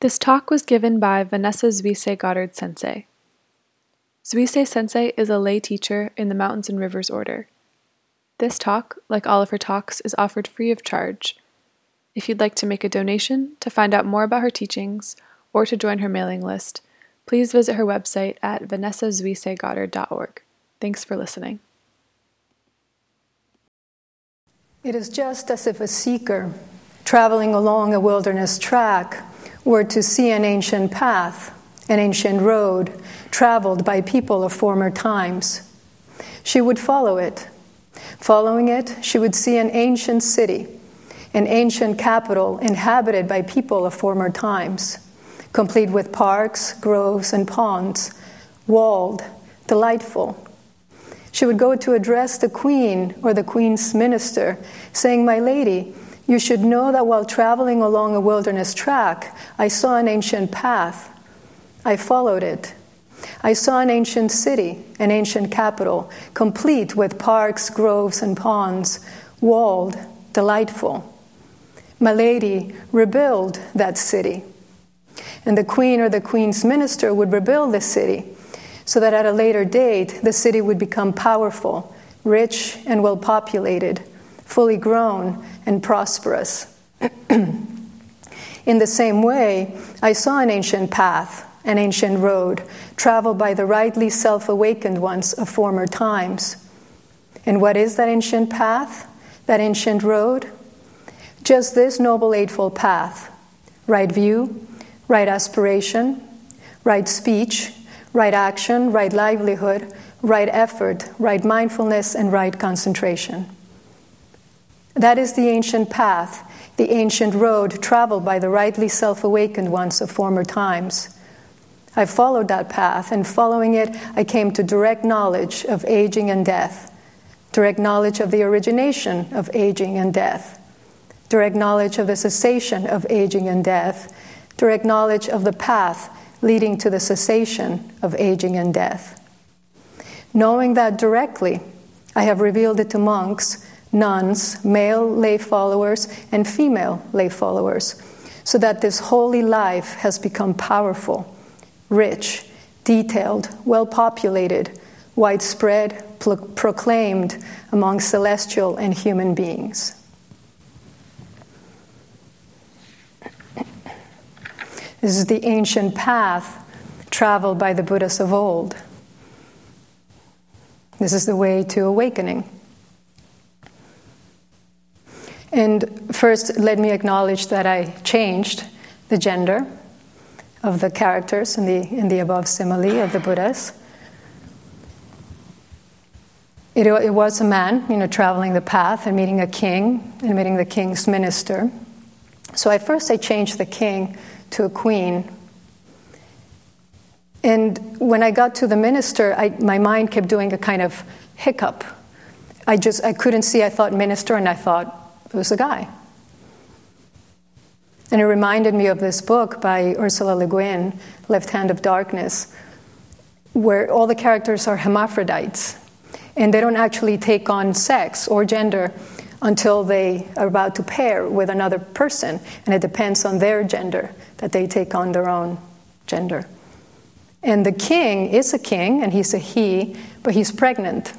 This talk was given by Vanessa Zuisei Goddard Sensei. Zuisei Sensei is a lay teacher in the Mountains and Rivers Order. This talk, like all of her talks, is offered free of charge. If you'd like to make a donation, to find out more about her teachings, or to join her mailing list, please visit her website at vanessazuiseigoddard.org. Thanks for listening. It is just as if a seeker traveling along a wilderness track were to see an ancient path, an ancient road traveled by people of former times. She would follow it. Following it, she would see an ancient city, an ancient capital inhabited by people of former times, complete with parks, groves, and ponds, walled, delightful. She would go to address the queen or the queen's minister, saying, My lady, you should know that while traveling along a wilderness track, I saw an ancient path. I followed it. I saw an ancient city, an ancient capital, complete with parks, groves, and ponds, walled, delightful. My lady, rebuild that city. And the queen or the queen's minister would rebuild the city so that at a later date the city would become powerful, rich, and well populated, fully grown, and prosperous. In the same way, I saw an ancient path, an ancient road, traveled by the rightly self awakened ones of former times. And what is that ancient path, that ancient road? Just this Noble Eightfold Path right view, right aspiration, right speech, right action, right livelihood, right effort, right mindfulness, and right concentration. That is the ancient path, the ancient road traveled by the rightly self awakened ones of former times. I followed that path, and following it, I came to direct knowledge of aging and death, direct knowledge of the origination of aging and death, direct knowledge of the cessation of aging and death, direct knowledge of the path leading to the cessation of aging and death. Knowing that directly, I have revealed it to monks nuns, male lay followers, and female lay followers, so that this holy life has become powerful, rich, detailed, well populated, widespread, pro- proclaimed among celestial and human beings. This is the ancient path traveled by the Buddhas of old. This is the way to awakening. And first, let me acknowledge that I changed the gender of the characters in the, in the above simile of the Buddhas. It, it was a man, you know, traveling the path and meeting a king and meeting the king's minister. So at first I changed the king to a queen. And when I got to the minister, I, my mind kept doing a kind of hiccup. I just I couldn't see. I thought minister, and I thought it was a guy. And it reminded me of this book by Ursula Le Guin, Left Hand of Darkness, where all the characters are hermaphrodites. And they don't actually take on sex or gender until they are about to pair with another person. And it depends on their gender that they take on their own gender. And the king is a king, and he's a he, but he's pregnant.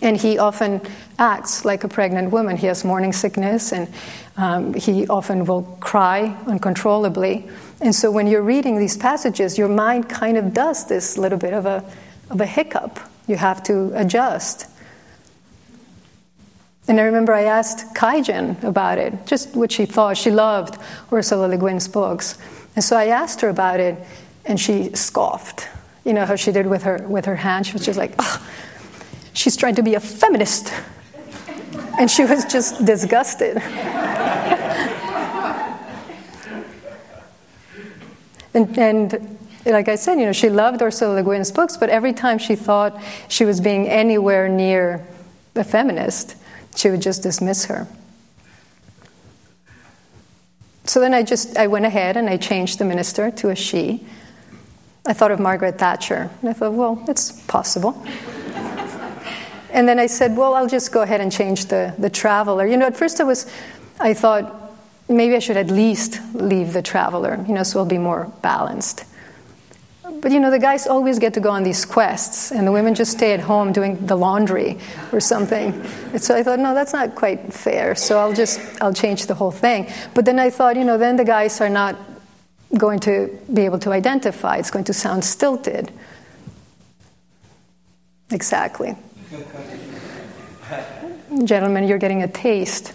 And he often acts like a pregnant woman. He has morning sickness and um, he often will cry uncontrollably. And so when you're reading these passages, your mind kind of does this little bit of a, of a hiccup. You have to adjust. And I remember I asked Kaijin about it, just what she thought. She loved Ursula Le Guin's books. And so I asked her about it, and she scoffed. You know how she did with her, with her hand? She was just like, she's trying to be a feminist. And she was just disgusted. and, and like I said, you know, she loved Ursula Le Guin's books, but every time she thought she was being anywhere near a feminist, she would just dismiss her. So then I just I went ahead and I changed the minister to a she. I thought of Margaret Thatcher. And I thought, well, it's possible. And then I said, well, I'll just go ahead and change the, the traveler. You know, at first I was, I thought, maybe I should at least leave the traveler, you know, so I'll be more balanced. But you know, the guys always get to go on these quests, and the women just stay at home doing the laundry or something. And so I thought, no, that's not quite fair. So I'll just I'll change the whole thing. But then I thought, you know, then the guys are not going to be able to identify. It's going to sound stilted. Exactly. Gentlemen, you're getting a taste.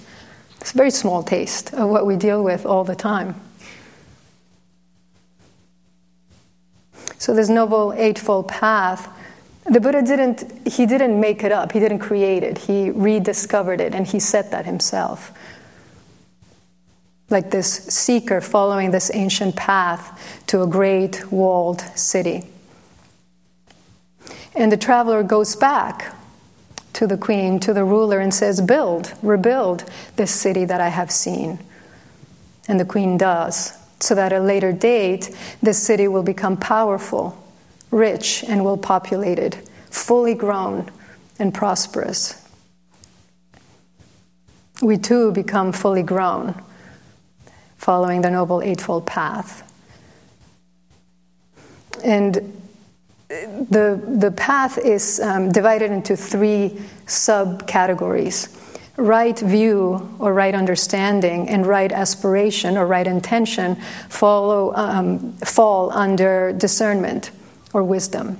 It's a very small taste of what we deal with all the time. So this noble eightfold path, the Buddha didn't he didn't make it up. He didn't create it. He rediscovered it and he said that himself. Like this seeker following this ancient path to a great walled city. And the traveler goes back to the queen, to the ruler, and says, Build, rebuild this city that I have seen. And the queen does so that at a later date, this city will become powerful, rich, and well populated, fully grown, and prosperous. We too become fully grown, following the Noble Eightfold Path. And the, the path is um, divided into three subcategories right view or right understanding and right aspiration or right intention follow, um, fall under discernment or wisdom.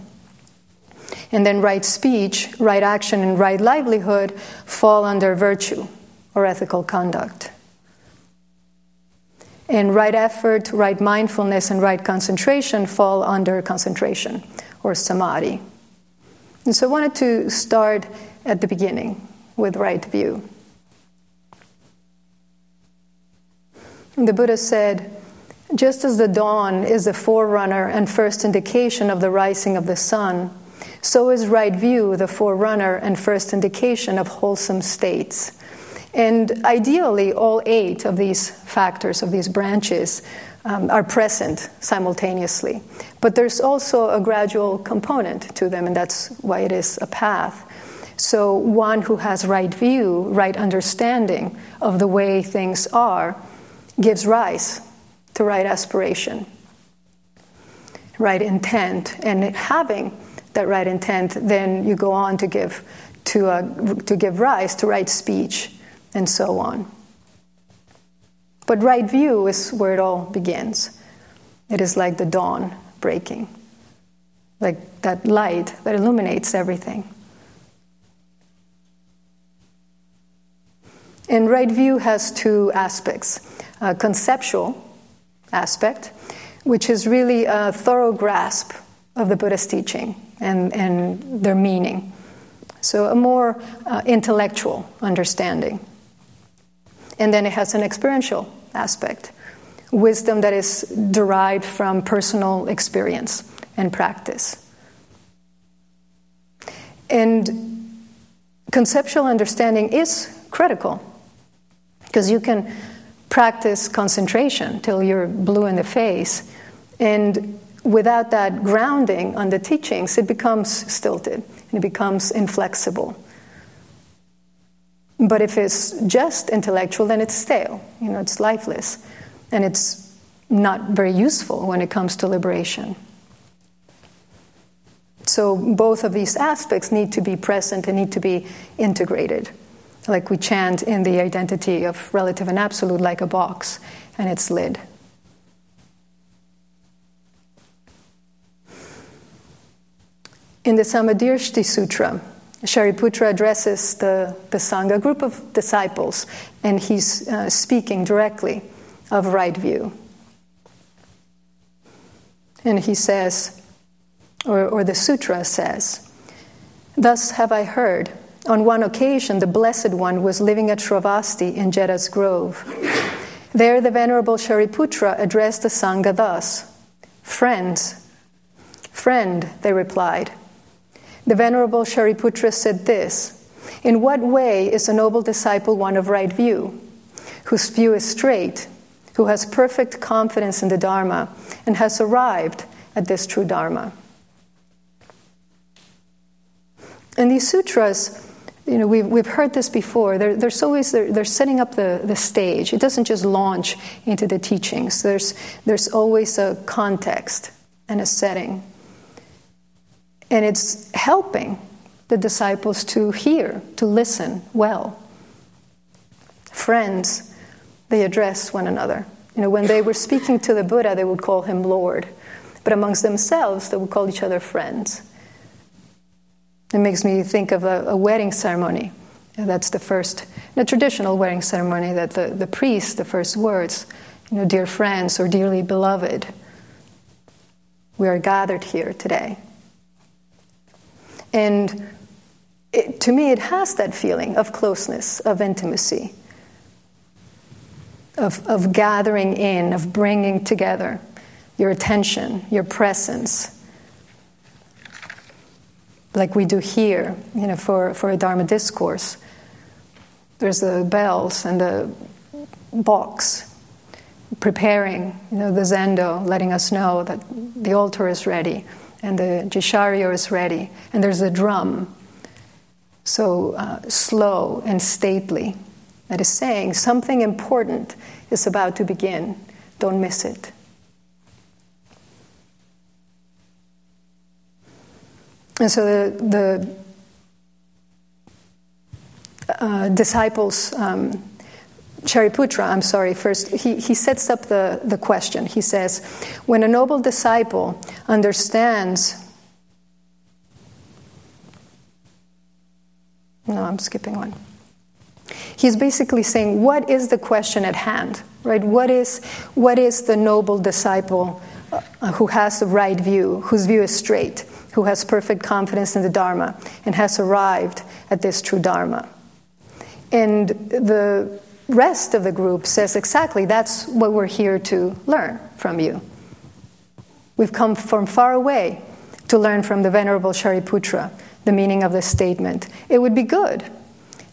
And then right speech, right action, and right livelihood fall under virtue or ethical conduct. And right effort, right mindfulness, and right concentration fall under concentration or samadhi. And so I wanted to start at the beginning with right view. The Buddha said, just as the dawn is the forerunner and first indication of the rising of the sun, so is right view the forerunner and first indication of wholesome states. And ideally, all eight of these factors, of these branches, um, are present simultaneously. But there's also a gradual component to them, and that's why it is a path. So, one who has right view, right understanding of the way things are, gives rise to right aspiration, right intent, and having that right intent, then you go on to give to, uh, to give rise to right speech, and so on. But right view is where it all begins. It is like the dawn breaking, like that light that illuminates everything. And right view has two aspects a conceptual aspect, which is really a thorough grasp of the Buddha's teaching and, and their meaning. So, a more uh, intellectual understanding. And then it has an experiential aspect wisdom that is derived from personal experience and practice. And conceptual understanding is critical because you can practice concentration till you're blue in the face. And without that grounding on the teachings, it becomes stilted and it becomes inflexible. But if it's just intellectual, then it's stale. You know, it's lifeless. And it's not very useful when it comes to liberation. So both of these aspects need to be present and need to be integrated like we chant in the identity of relative and absolute, like a box and its lid. In the Samadrishti Sutra, Shariputra addresses the, the Sangha, group of disciples, and he's uh, speaking directly of right view. And he says, or, or the sutra says, Thus have I heard on one occasion, the Blessed One was living at Shravasti in Jeta's Grove. There, the Venerable Shariputra addressed the Sangha thus Friends, friend, they replied. The Venerable Shariputra said this In what way is a noble disciple one of right view, whose view is straight, who has perfect confidence in the Dharma, and has arrived at this true Dharma? And these sutras, you know, we've, we've heard this before. There, there's always, they're, they're setting up the, the stage. It doesn't just launch into the teachings, there's, there's always a context and a setting. And it's helping the disciples to hear, to listen well. Friends, they address one another. You know, when they were speaking to the Buddha, they would call him Lord. But amongst themselves, they would call each other friends. It makes me think of a, a wedding ceremony. That's the first, the traditional wedding ceremony, that the, the priest, the first words, you know, dear friends or dearly beloved, we are gathered here today. And it, to me, it has that feeling of closeness, of intimacy, of, of gathering in, of bringing together your attention, your presence, like we do here, you know, for, for a Dharma discourse. There's the bells and the box preparing, you know, the zendo, letting us know that the altar is ready and the jisharyo is ready, and there's the drum, so uh, slow and stately, that is saying something important is about to begin. Don't miss it. And so the, the uh, disciples, um, Shariputra, I'm sorry, first, he, he sets up the, the question. He says, When a noble disciple understands, no, I'm skipping one. He's basically saying, What is the question at hand? Right? What is, what is the noble disciple uh, who has the right view, whose view is straight, who has perfect confidence in the Dharma, and has arrived at this true Dharma? And the rest of the group says exactly that's what we're here to learn from you. We've come from far away to learn from the Venerable Shariputra the meaning of this statement. It would be good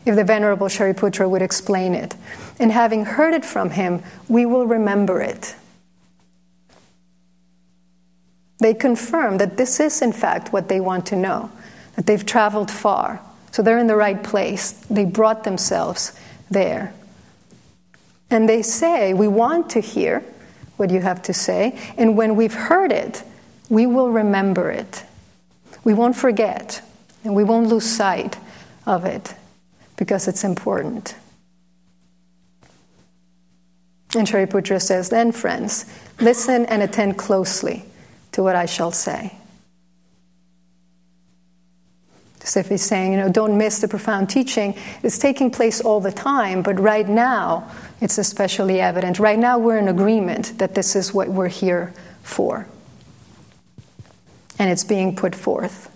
if the Venerable Shariputra would explain it. And having heard it from him, we will remember it. They confirm that this is, in fact, what they want to know, that they've traveled far. So they're in the right place. They brought themselves there. And they say, We want to hear what you have to say. And when we've heard it, we will remember it. We won't forget, and we won't lose sight of it because it's important. And Shariputra says, Then, friends, listen and attend closely to what I shall say. As if he's saying, you know, don't miss the profound teaching. It's taking place all the time, but right now it's especially evident. Right now we're in agreement that this is what we're here for. And it's being put forth.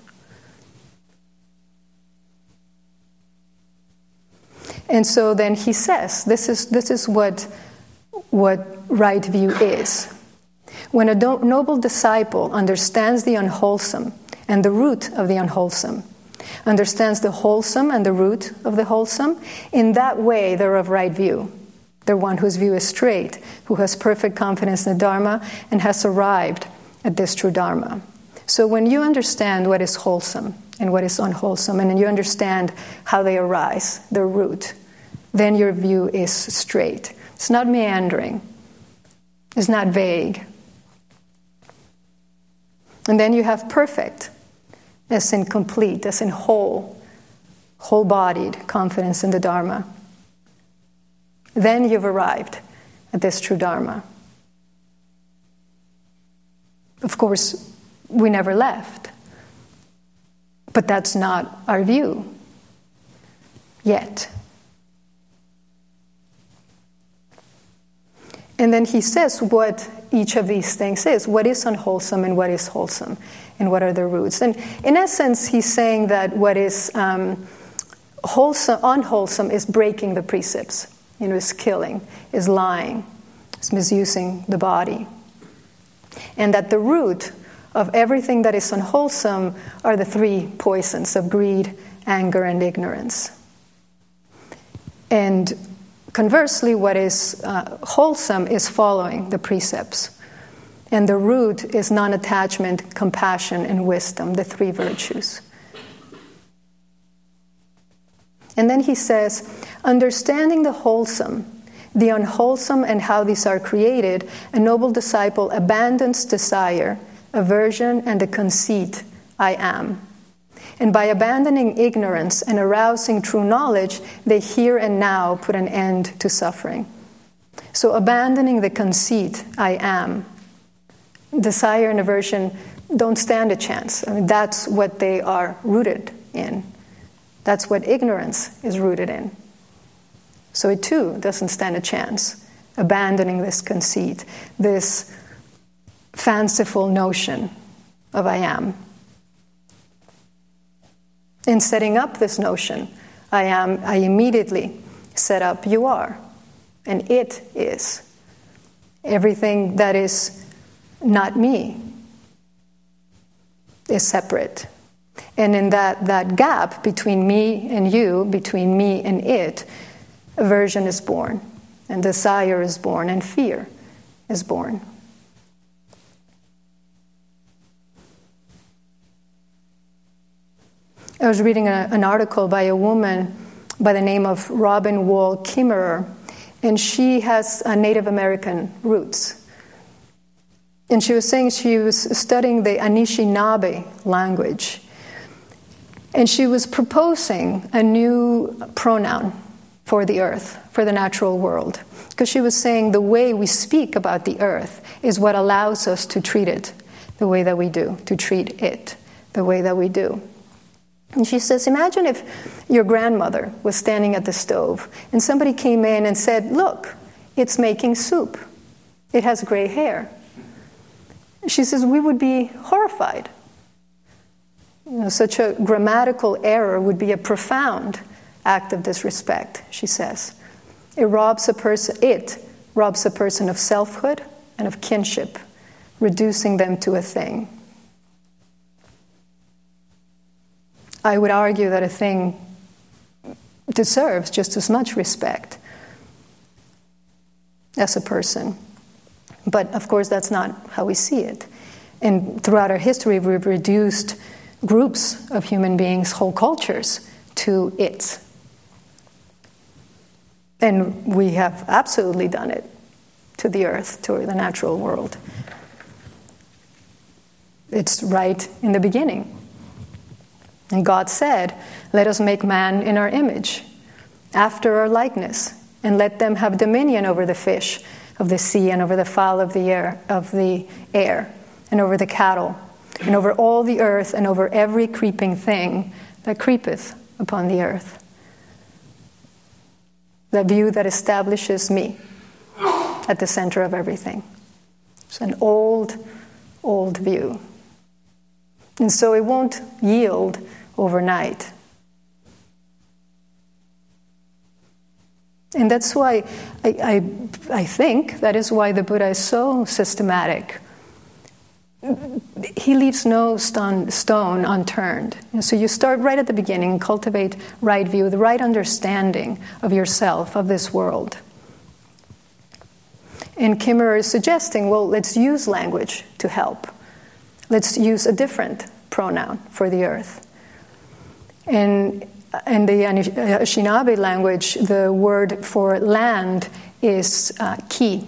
And so then he says, this is, this is what, what right view is. When a do- noble disciple understands the unwholesome and the root of the unwholesome, understands the wholesome and the root of the wholesome, in that way they're of right view. They're one whose view is straight, who has perfect confidence in the Dharma and has arrived at this true Dharma. So when you understand what is wholesome and what is unwholesome, and you understand how they arise, their root, then your view is straight. It's not meandering, it's not vague. And then you have perfect, as in complete, as in whole, whole bodied confidence in the Dharma. Then you've arrived at this true Dharma. Of course, we never left. But that's not our view yet. And then he says what each of these things is what is unwholesome and what is wholesome, and what are the roots. And in essence, he's saying that what is um, wholesome, unwholesome is breaking the precepts, you know, is killing, is lying, is misusing the body. And that the root of everything that is unwholesome are the three poisons of greed, anger, and ignorance. And Conversely, what is uh, wholesome is following the precepts. And the root is non attachment, compassion, and wisdom, the three virtues. And then he says, understanding the wholesome, the unwholesome, and how these are created, a noble disciple abandons desire, aversion, and the conceit, I am. And by abandoning ignorance and arousing true knowledge, they here and now put an end to suffering. So, abandoning the conceit, I am, desire and aversion don't stand a chance. I mean, that's what they are rooted in. That's what ignorance is rooted in. So it too doesn't stand a chance, abandoning this conceit, this fanciful notion of I am. In setting up this notion, I am, I immediately set up you are, and it is. Everything that is not me is separate. And in that, that gap between me and you, between me and it, aversion is born, and desire is born, and fear is born. I was reading a, an article by a woman by the name of Robin Wall Kimmerer, and she has Native American roots. And she was saying she was studying the Anishinaabe language. And she was proposing a new pronoun for the earth, for the natural world. Because she was saying the way we speak about the earth is what allows us to treat it the way that we do, to treat it the way that we do. And she says, Imagine if your grandmother was standing at the stove and somebody came in and said, Look, it's making soup. It has gray hair. She says, We would be horrified. You know, such a grammatical error would be a profound act of disrespect, she says. It robs a person, it robs a person of selfhood and of kinship, reducing them to a thing. I would argue that a thing deserves just as much respect as a person. But of course, that's not how we see it. And throughout our history, we've reduced groups of human beings, whole cultures, to it. And we have absolutely done it to the earth, to the natural world. It's right in the beginning. And God said, Let us make man in our image, after our likeness, and let them have dominion over the fish of the sea and over the fowl of the air, of the air and over the cattle and over all the earth and over every creeping thing that creepeth upon the earth. The view that establishes me at the center of everything. It's an old, old view. And so it won't yield overnight. And that's why I, I, I, think that is why the Buddha is so systematic. He leaves no stone, stone unturned. And so you start right at the beginning, cultivate right view, the right understanding of yourself, of this world. And Kimmerer is suggesting well, let's use language to help. Let's use a different pronoun for the earth. And in the Anishinaabe language, the word for land is uh, ki.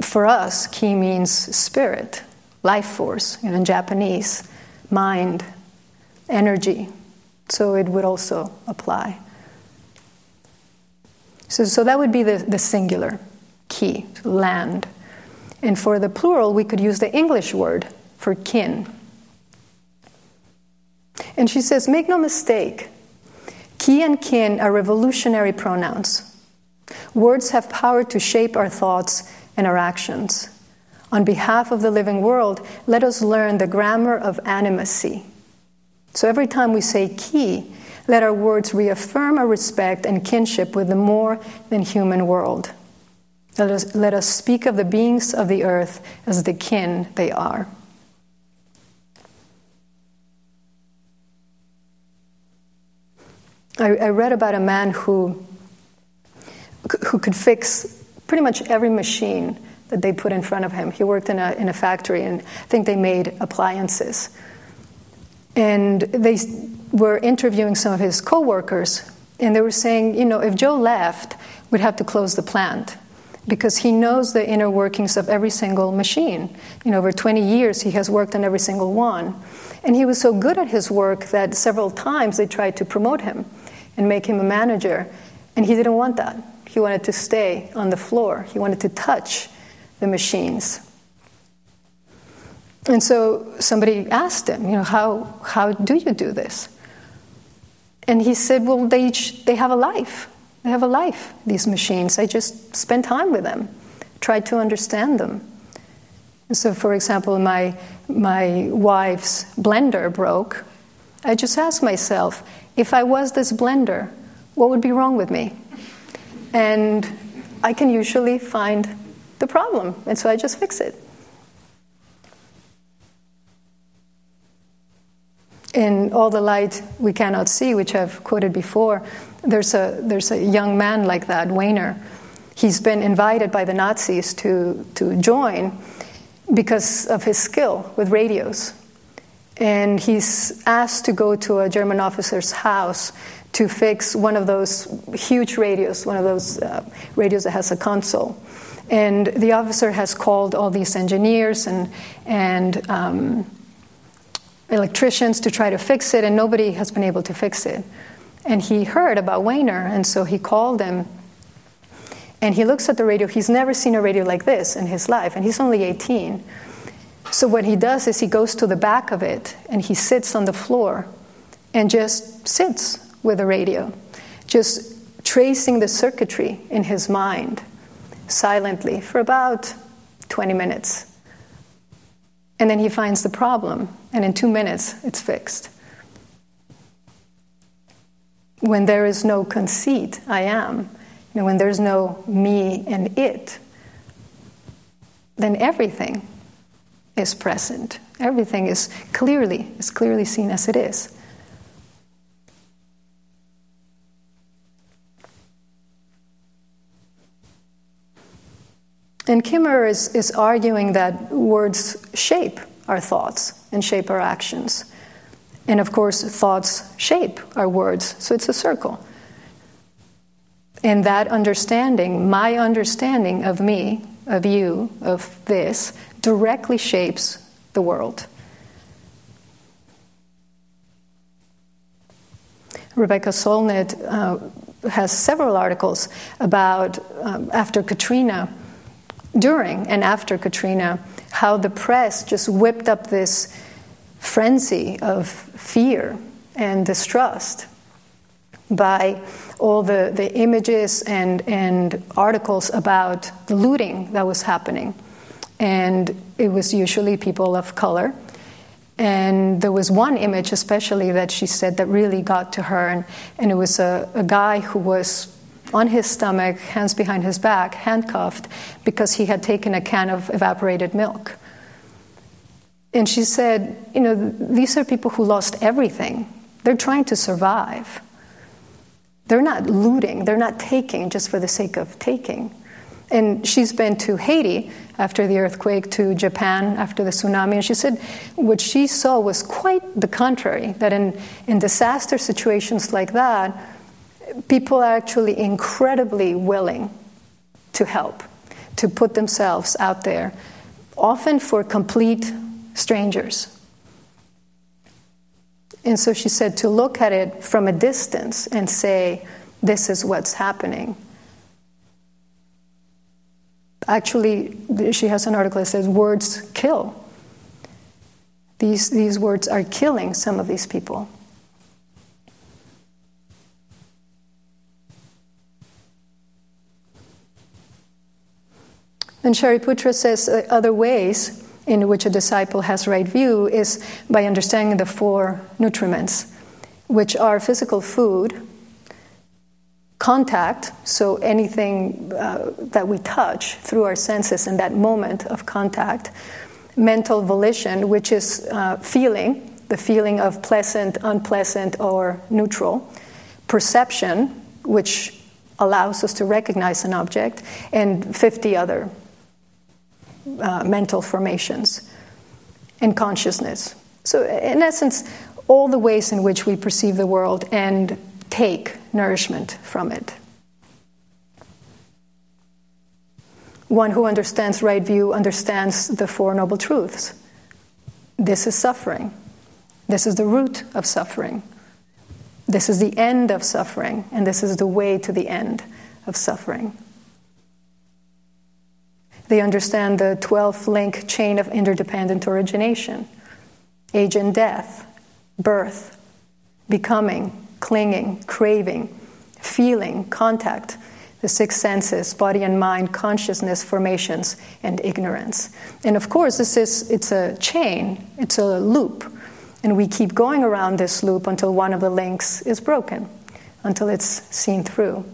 For us, ki means spirit, life force, know, in Japanese, mind, energy. So it would also apply. So, so that would be the, the singular, ki, land. And for the plural, we could use the English word for kin. And she says, Make no mistake, ki and kin are revolutionary pronouns. Words have power to shape our thoughts and our actions. On behalf of the living world, let us learn the grammar of animacy. So every time we say ki, let our words reaffirm our respect and kinship with the more than human world. Let us, let us speak of the beings of the earth as the kin they are. I, I read about a man who, who could fix pretty much every machine that they put in front of him. He worked in a, in a factory and I think they made appliances. And they were interviewing some of his coworkers, and they were saying, you know, if Joe left, we'd have to close the plant because he knows the inner workings of every single machine. You know, over 20 years, he has worked on every single one. And he was so good at his work that several times they tried to promote him and make him a manager. And he didn't want that. He wanted to stay on the floor, he wanted to touch the machines. And so somebody asked him, you know, how, how do you do this? And he said, well, they, each, they have a life. They have a life, these machines. I just spend time with them, try to understand them. And so, for example, my, my wife's blender broke. I just asked myself, if I was this blender, what would be wrong with me? And I can usually find the problem, and so I just fix it. in All the Light We Cannot See, which I've quoted before, there's a, there's a young man like that, Werner. He's been invited by the Nazis to, to join because of his skill with radios. And he's asked to go to a German officer's house to fix one of those huge radios, one of those uh, radios that has a console. And the officer has called all these engineers and, and um, electricians to try to fix it, and nobody has been able to fix it. And he heard about Werner, and so he called him. And he looks at the radio. He's never seen a radio like this in his life, and he's only 18. So what he does is he goes to the back of it and he sits on the floor and just sits with the radio, just tracing the circuitry in his mind silently for about 20 minutes. And then he finds the problem, and in two minutes, it's fixed. When there is no conceit, I am, you know, when there's no me and it, then everything is present. Everything is clearly, is clearly seen as it is. And Kimmerer is, is arguing that words shape our thoughts and shape our actions. And of course, thoughts shape our words, so it's a circle. And that understanding, my understanding of me, of you, of this, directly shapes the world. Rebecca Solnit uh, has several articles about um, after Katrina during and after Katrina, how the press just whipped up this frenzy of fear and distrust by all the, the images and, and articles about the looting that was happening. And it was usually people of color. And there was one image, especially, that she said that really got to her. And, and it was a, a guy who was on his stomach, hands behind his back, handcuffed, because he had taken a can of evaporated milk. And she said, You know, these are people who lost everything. They're trying to survive. They're not looting, they're not taking just for the sake of taking. And she's been to Haiti after the earthquake, to Japan after the tsunami, and she said what she saw was quite the contrary that in, in disaster situations like that, people are actually incredibly willing to help, to put themselves out there, often for complete strangers. And so she said to look at it from a distance and say, This is what's happening. Actually, she has an article that says, Words kill. These, these words are killing some of these people. And Shariputra says uh, other ways in which a disciple has right view is by understanding the four nutriments, which are physical food, contact, so anything uh, that we touch through our senses in that moment of contact, mental volition, which is uh, feeling, the feeling of pleasant, unpleasant, or neutral, perception, which allows us to recognize an object, and 50 other uh, mental formations and consciousness. So, in essence, all the ways in which we perceive the world and take nourishment from it. One who understands right view understands the Four Noble Truths. This is suffering. This is the root of suffering. This is the end of suffering, and this is the way to the end of suffering. They understand the 12 link chain of interdependent origination age and death, birth, becoming, clinging, craving, feeling, contact, the six senses, body and mind, consciousness, formations, and ignorance. And of course, this is it's a chain, it's a loop. And we keep going around this loop until one of the links is broken, until it's seen through.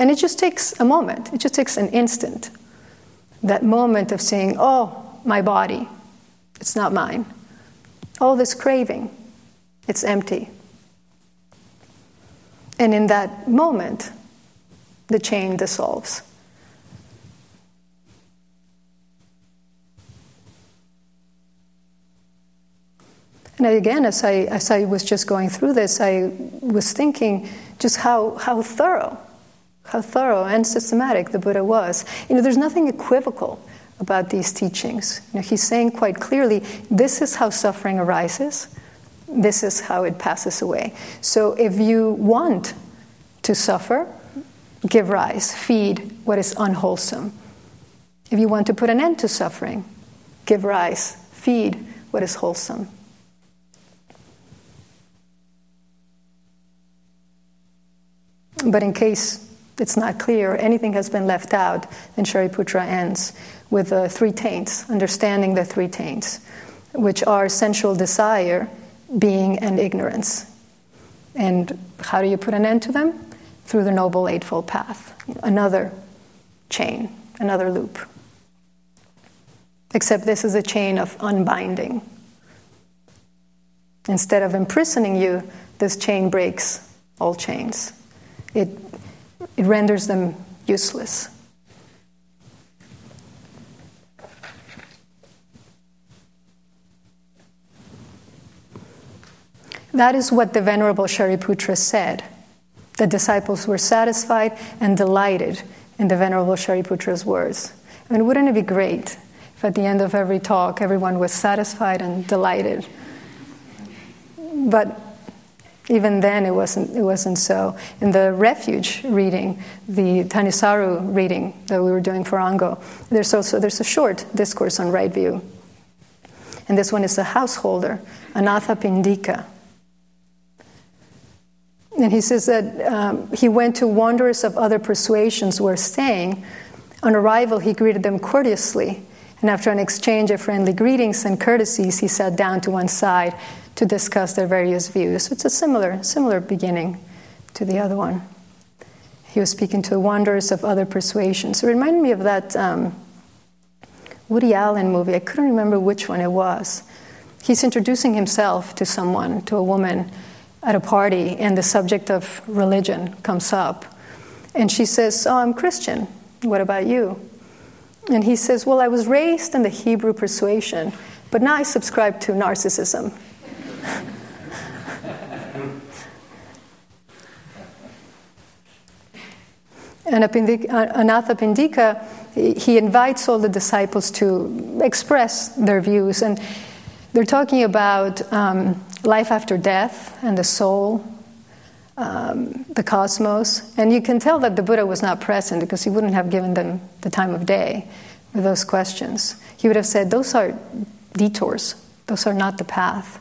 And it just takes a moment, it just takes an instant. That moment of saying, oh, my body, it's not mine. Oh, this craving, it's empty. And in that moment, the chain dissolves. And again, as I, as I was just going through this, I was thinking just how, how thorough, how thorough and systematic the Buddha was. You know, there's nothing equivocal about these teachings. You know, he's saying quite clearly this is how suffering arises, this is how it passes away. So if you want to suffer, give rise, feed what is unwholesome. If you want to put an end to suffering, give rise, feed what is wholesome. But in case it's not clear, anything has been left out, then Shariputra ends with the three taints, understanding the three taints, which are sensual desire, being, and ignorance. And how do you put an end to them? Through the Noble Eightfold Path. Another chain, another loop. Except this is a chain of unbinding. Instead of imprisoning you, this chain breaks all chains it, it renders them useless. That is what the Venerable Shariputra said. The disciples were satisfied and delighted in the Venerable Shariputra's words. I mean, wouldn't it be great if at the end of every talk everyone was satisfied and delighted? But even then, it wasn't, it wasn't so. In the refuge reading, the Thanissaro reading that we were doing for Ango, there's also there's a short discourse on right view. And this one is a householder, Anathapindika. And he says that um, he went to wanderers of other persuasions who were staying. On arrival, he greeted them courteously. And after an exchange of friendly greetings and courtesies, he sat down to one side to discuss their various views. So It's a similar, similar beginning to the other one. He was speaking to wanderers of other persuasions. It reminded me of that um, Woody Allen movie. I couldn't remember which one it was. He's introducing himself to someone, to a woman at a party, and the subject of religion comes up. And she says, Oh, I'm Christian. What about you? And he says, Well, I was raised in the Hebrew persuasion, but now I subscribe to narcissism. And Anathapindika, he invites all the disciples to express their views. And they're talking about um, life after death and the soul, um, the cosmos. And you can tell that the Buddha was not present because he wouldn't have given them the time of day with those questions. He would have said, Those are detours, those are not the path.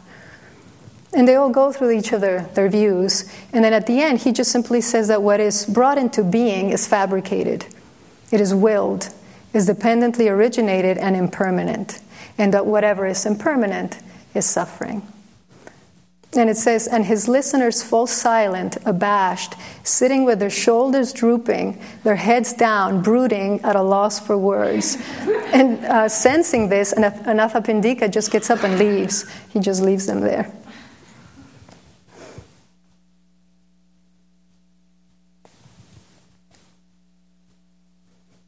And they all go through each other, their views. And then at the end, he just simply says that what is brought into being is fabricated, it is willed, is dependently originated and impermanent. And that whatever is impermanent is suffering. And it says, and his listeners fall silent, abashed, sitting with their shoulders drooping, their heads down, brooding at a loss for words. and uh, sensing this, Anathapindika just gets up and leaves. He just leaves them there.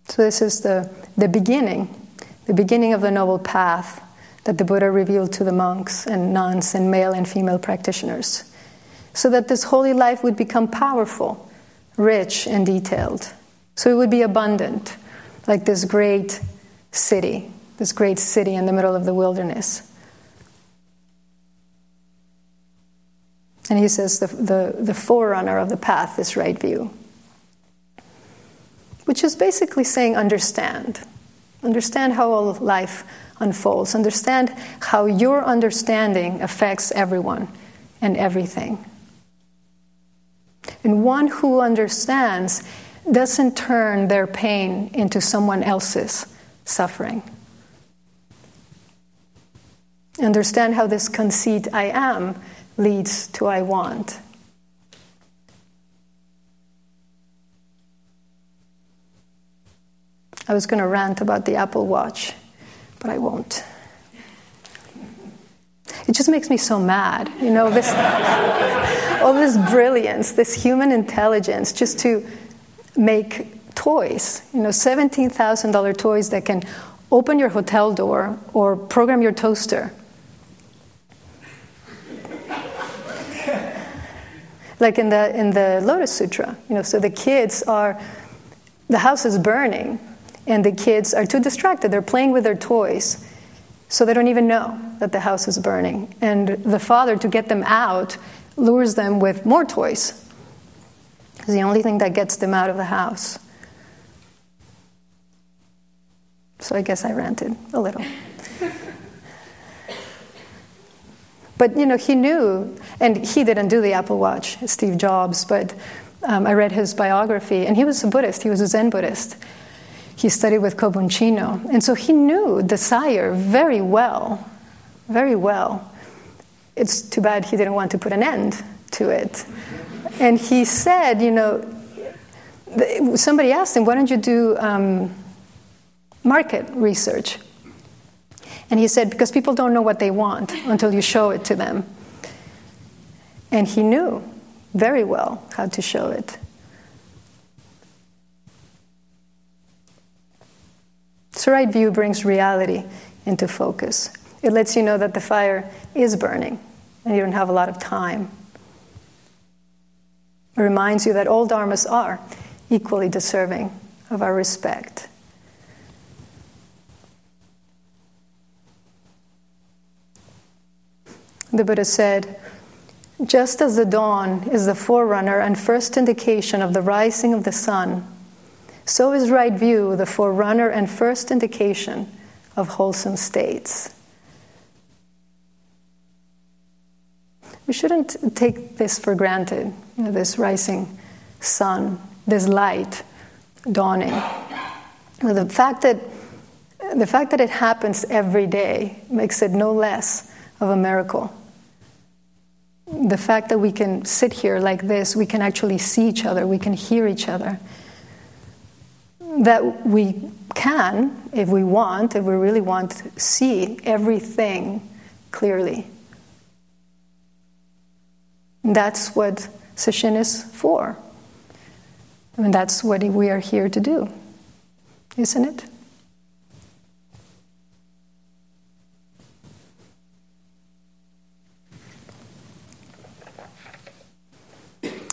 So, this is the, the beginning, the beginning of the Noble Path, that the Buddha revealed to the monks and nuns and male and female practitioners, so that this holy life would become powerful, rich, and detailed. So it would be abundant, like this great city, this great city in the middle of the wilderness. And he says the, the, the forerunner of the path is right view, which is basically saying understand. Understand how all life unfolds. Understand how your understanding affects everyone and everything. And one who understands doesn't turn their pain into someone else's suffering. Understand how this conceit I am leads to I want. I was going to rant about the Apple Watch, but I won't. It just makes me so mad, you know, this, all this brilliance, this human intelligence, just to make toys, you know, $17,000 toys that can open your hotel door or program your toaster like in the in the Lotus Sutra. You know, so the kids are the house is burning, and the kids are too distracted. They're playing with their toys, so they don't even know that the house is burning. And the father, to get them out, lures them with more toys. It's the only thing that gets them out of the house. So I guess I ranted a little. But you know, he knew, and he didn't do the Apple Watch, Steve Jobs, but um, I read his biography, and he was a Buddhist, he was a Zen Buddhist. He studied with Kobun Chino, and so he knew desire very well, very well. It's too bad he didn't want to put an end to it. And he said, you know, somebody asked him, why don't you do um, market research? And he said, Because people don't know what they want until you show it to them. And he knew very well how to show it. So, right view brings reality into focus. It lets you know that the fire is burning and you don't have a lot of time. It reminds you that all dharmas are equally deserving of our respect. The Buddha said, just as the dawn is the forerunner and first indication of the rising of the sun, so is right view the forerunner and first indication of wholesome states. We shouldn't take this for granted, you know, this rising sun, this light dawning. The fact that the fact that it happens every day makes it no less of a miracle the fact that we can sit here like this, we can actually see each other, we can hear each other, that we can, if we want, if we really want, to see everything clearly. That's what session is for. I mean, that's what we are here to do, isn't it?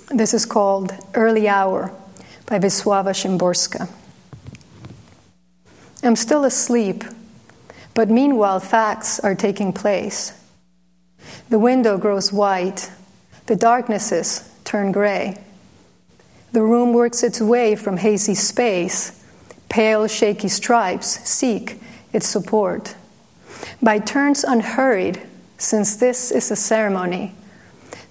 This is called Early Hour by Wisława Szymborska. I'm still asleep, but meanwhile, facts are taking place. The window grows white, the darknesses turn gray. The room works its way from hazy space. Pale, shaky stripes seek its support. By turns unhurried, since this is a ceremony,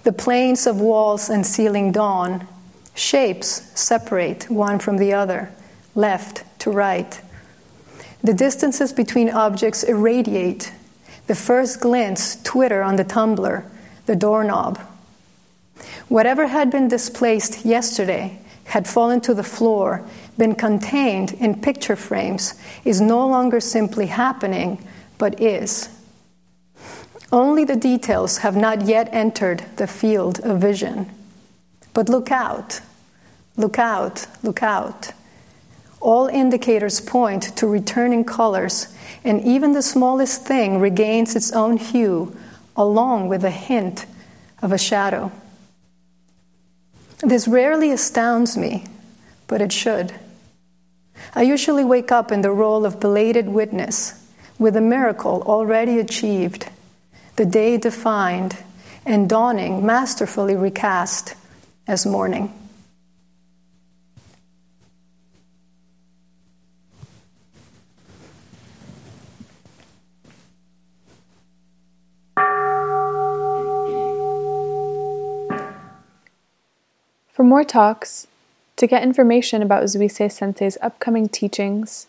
the planes of walls and ceiling dawn. Shapes separate one from the other, left to right. The distances between objects irradiate. The first glints twitter on the tumbler, the doorknob. Whatever had been displaced yesterday had fallen to the floor, been contained in picture frames, is no longer simply happening, but is. Only the details have not yet entered the field of vision. But look out, look out, look out. All indicators point to returning colors, and even the smallest thing regains its own hue, along with a hint of a shadow. This rarely astounds me, but it should. I usually wake up in the role of belated witness, with a miracle already achieved, the day defined, and dawning masterfully recast as morning. For more talks, to get information about Zuisei Sensei's upcoming teachings,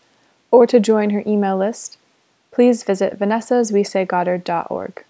or to join her email list, please visit vanessazuiseigoddard.org.